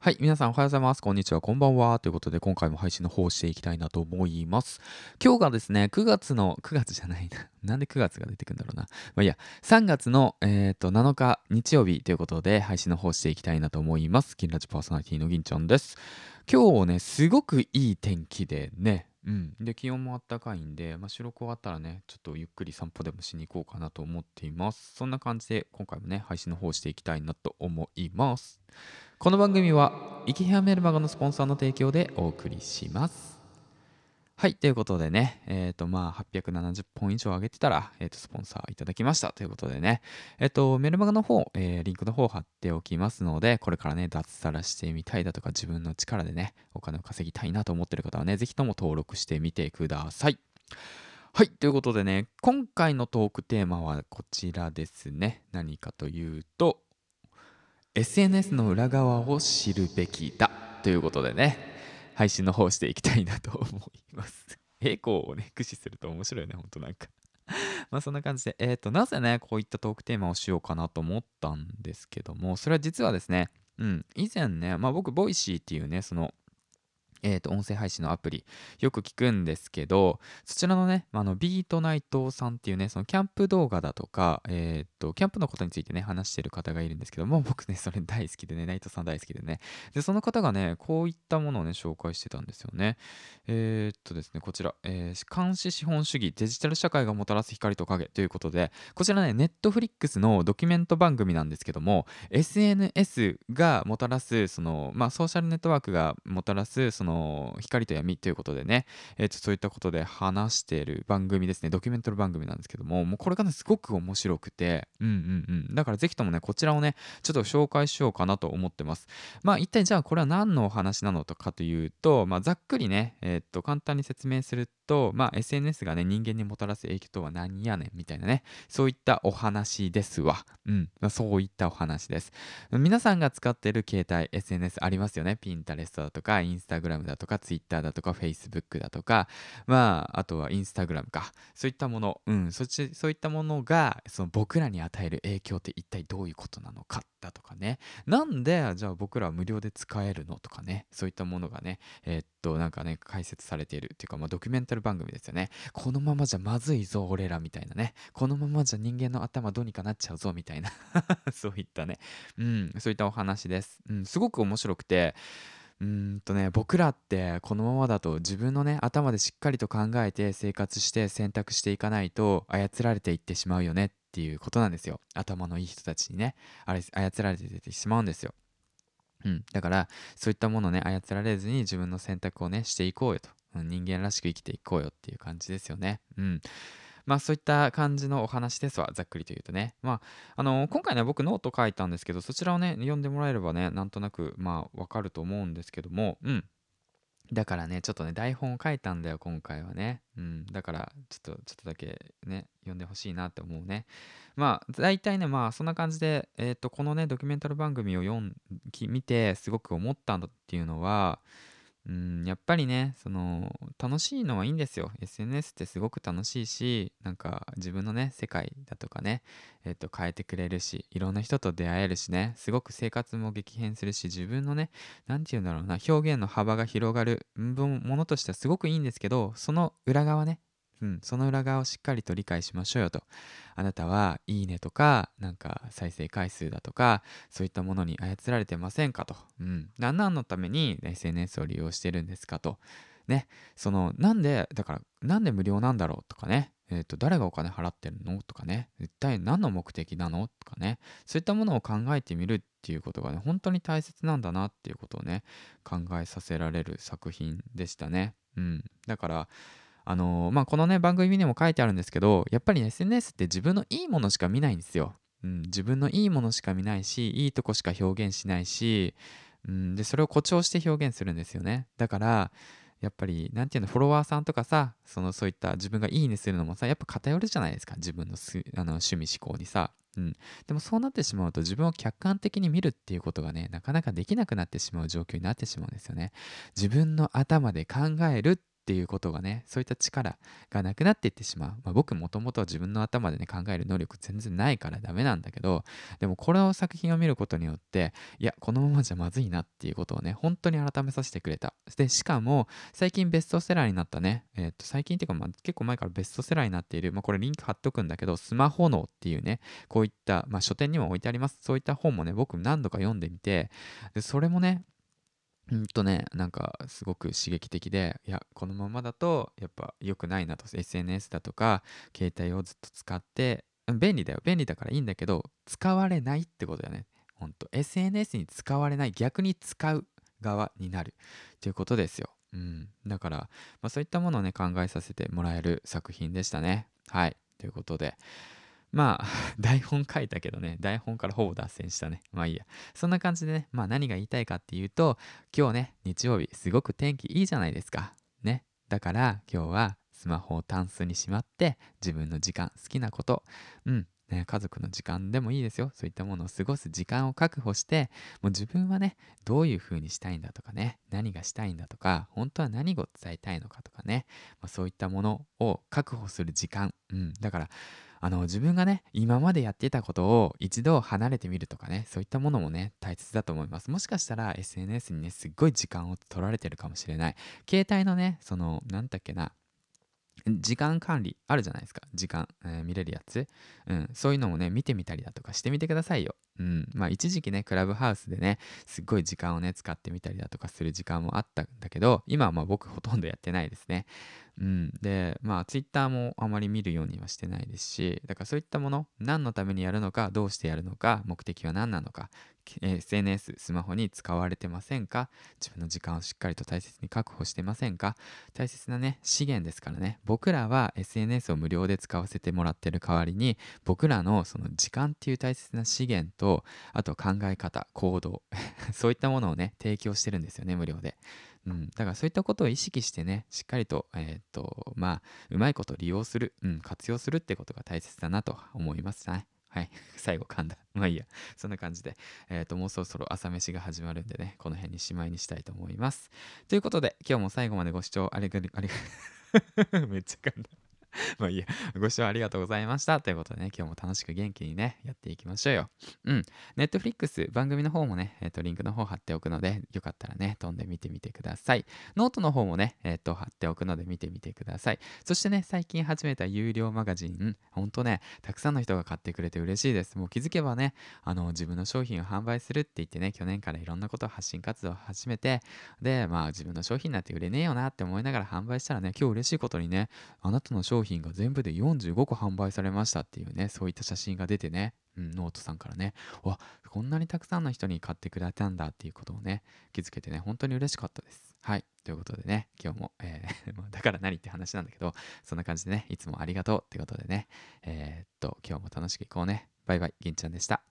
はい、皆さんおはようございます。こんにちは、こんばんは。ということで、今回も配信の方をしていきたいなと思います。今日がですね、9月の、9月じゃないな。なんで9月が出てくるんだろうな。まあいや、3月の、えー、と7日日曜日ということで、配信の方していきたいなと思います。金ラジパーソナリティの銀ちゃんです。今日ね、すごくいい天気でね、うん。で、気温もあったかいんで、まあ、収録終わったらね、ちょっとゆっくり散歩でもしに行こうかなと思っています。そんな感じで、今回もね、配信の方していきたいなと思います。この番組は、イキヘアメルマガのスポンサーの提供でお送りします。はい、ということでね、えっ、と、まあ、870本以上上げてたら、えっ、と、スポンサーいただきましたということでね、えっ、と、メルマガの方、えーリンクの方貼っておきますので、これからね、脱サラしてみたいだとか、自分の力でね、お金を稼ぎたいなと思ってる方はね、ぜひとも登録してみてください。はい、ということでね、今回のトークテーマはこちらですね。何かというと、SNS の裏側を知るべきだということでね配信の方していきたいなと思います。栄光をね駆使すると面白いねほんとなんか。まあそんな感じで。えっ、となぜねこういったトークテーマをしようかなと思ったんですけどもそれは実はですねうん以前ねまあ僕 Voicy っていうねそのえー、と音声配信のアプリ。よく聞くんですけどそちらのね、あのビートナイトさんっていうねそのキャンプ動画だとか、えー、とキャンプのことについてね話してる方がいるんですけども僕ねそれ大好きでねナイトさん大好きでね。でその方がねこういったものをね紹介してたんですよね。えー、っとですねこちら、えー監視資本主義デジタル社会がもたらす光と影ということでこちらねネットフリックスのドキュメント番組なんですけども SNS がもたらすそのまあソーシャルネットワークがもたらすそのの光と闇ということでね、えーとそういったことで話している番組ですねドキュメントの番組なんですけどももうこれがねすごく面白くてうんうんうんだからぜひともねこちらをねちょっと紹介しようかなと思ってますまあ一体じゃあこれは何のお話なのかというと、まあ、ざっくりね、えーと簡単に説明すると、まあ、SNS がね人間にもたらす影響とは何やねんみたいなねそういったお話ですわ。うん、まあそういったお話です。皆さんが使っている携帯 SNS ありますよね。Pinterest だとか Instagram だとか Twitter だとか Facebook だとかまああとは Instagram か。そういったもの、うん、そっちそういったものがその僕らに与える影響って一体どういうことなのかだとかね。なんでじゃあ僕らは無料で使えるのとかね。そういったものがねえーっとなんかね解説されているっていうか、まあ、ドキュメンタル番組ですよね。このままじゃまずいぞ俺らみたいなね。このままじゃ人間の頭どうにかなっちゃうぞみたいな。そういったね。うん。そういったお話です、うん、すごく面白くてうんとね僕らってこのままだと自分のね頭でしっかりと考えて生活して選択していかないと操られていってしまうよねっていうことなんですよ。頭のいい人たちにねあれ操られていってしまうんですよ。うん、だからそういったものをね操られずに自分の選択をねしていこうよと、うん人間らしく生きていこうよっていう感じですよね。うん。まあそういった感じのお話ですわざっくりと言うとね。まああの今回ね僕ノート書いたんですけどそちらをね読んでもらえればねなんとなくまあわかると思うんですけども。うん。だからねちょっとね台本を書いたんだよ今回はね。うん。だからちょっとちょっとだけね読んでほしいなって思うね。まあ大体ねまあそんな感じでえっ、とこのねドキュメンタル番組を読んき見てすごく思ったんだっていうのはうんやっぱりねその楽しいのはいいんですよ。SNS ってすごく楽しいしなんか自分のね世界だとかねえっ、と変えてくれるしいろんな人と出会えるしねすごく生活も激変するし自分のね何て言うんだろうな表現の幅が広がるものとしてはすごくいいんですけどその裏側ねうん、その裏側をしっかりと理解しましょうよと。あなたはいいねとか、なんか再生回数だとか、そういったものに操られてませんかと。うん。何何のために SNS を利用してるんですかと。ね。その、なんで、だから、なんで無料なんだろうとかね。えっ、と、誰がお金払ってるのとかね。一体何の目的なのとかね。そういったものを考えてみるっていうことがね、本当に大切なんだなっていうことをね、考えさせられる作品でしたね。うん。だから、あのーまあ、このね番組にも書いてあるんですけどやっぱり、ね、SNS って自分のいいものしか見ないんですよ、うん、自分のいいものしか見ないしいいとこしか表現しないし、うん、でそれを誇張して表現するんですよね。だからやっぱりなんていうのフォロワーさんとかさそのそういった自分がいいねするのもさやっぱ偏るじゃないですか。自分のすあの趣味思考にさ、うん、でもそうなってしまうと自分を客観的に見るっていうことがねなかなかできなくなってしまう状況になってしまうんですよね。自分の頭で考えるっっていうことがねそういった力がなくなっていってしまう、まあ、僕もともとは自分の頭でね考える能力全然ないからダメなんだけどでもこの作品を見ることによっていやこのままじゃまずいなっていうことをね本当に改めさせてくれた。でしかも最近ベストセラーになったね、えー、っと最近っていうか、まあ、結構前からベストセラーになっている、まあ、これリンク貼っとくんだけどスマホ脳っていうねこういった、まあ、書店にも置いてあります。そういった本もね僕何度か読んでみてでそれもねうんとね、なんかすごく刺激的で、いや、このままだとやっぱ良くないなと、SNS だとか、携帯をずっと使って、便利だよ、便利だからいいんだけど、使われないってことだよね。ほんと、SNS に使われない、逆に使う側になるということですよ。うん。だから、まあ、そういったものをね、考えさせてもらえる作品でしたね。はい。ということで、まあ、台本書いたけどね、台本からほぼ脱線したね。まあいいや。そんな感じでね、まあ何が言いたいかっていうと、今日ね、日曜日、すごく天気いいじゃないですか。ね。だから今日はスマホをタンスにしまって、自分の時間、好きなこと、うん、ね、家族の時間でもいいですよ。そういったものを過ごす時間を確保して、もう自分はね、どういう風にしたいんだとかね、何がしたいんだとか、本当は何を伝えたいのかとかね、まあ、そういったものを確保する時間。うん、だから、あの自分がね今までやっていたことを一度離れてみるとかねそういったものもね大切だと思います。もしかしたら SNS にねすっごい時間を取られてるかもしれない。携帯のねその何だっけな時間管理あるじゃないですか。時間、えー、見れるやつ、うん、そういうのもね見てみたりだとかしてみてくださいよ、うん、まあ一時期ねクラブハウスでねすっごい時間をね使ってみたりだとかする時間もあったんだけど今はまあ僕ほとんどやってないですね。うん、でまあツイッターもあまり見るようにはしてないですしだからそういったもの何のためにやるのかどうしてやるのか目的は何なのか SNS スマホに使われてませんか？自分の時間をしっかりと大切に確保してませんか？大切なね資源ですからね。僕らは SNS を無料で使わせてもらってる代わりに僕らのその時間っていう大切な資源とあと考え方行動 そういったものをね提供してるんですよね無料で。うん、だからそういったことを意識してねしっかりと,、えー、っとまあうまいこと利用する、うん、活用するってことが大切だなと思いますね。はい。最後噛んだ。まあいいや。そんな感じで、えっ、ー、と、もうそろそろ朝飯が始まるんでね、この辺にしまいにしたいと思います。ということで、今日も最後までご視聴ありがとう、ありがとう、めっちゃ噛んだ。まあいいや。ご視聴ありがとうございました。ということでね、今日も楽しく元気にね、やっていきましょうよ。うん。ネットフリックス番組の方もね、えっ、ー、と、リンクの方貼っておくので、よかったらね、飛んでみてみてください。ノートの方もね、えっ、ー、と、貼っておくので見てみてください。そしてね、最近始めた有料マガジン、ほんとね、たくさんの人が買ってくれて嬉しいです。もう気づけばね、あの、自分の商品を販売するって言ってね、去年からいろんなことを発信活動を始めて、で、まあ自分の商品なんて売れねえよなって思いながら販売したらね、今日嬉しいことにね、あなたの商品商品が全部で45個販売されましたっていうね、そういった写真が出てね、うん、ノートさんからね、わ、こんなにたくさんの人に買ってくれたんだっていうことをね、気づけてね、本当に嬉しかったです。はい。ということでね、今日も、えー、だから何って話なんだけど、そんな感じでね、いつもありがとうってことでね、えー、っと、今日も楽しくいこうね。バイバイ、銀ちゃんでした。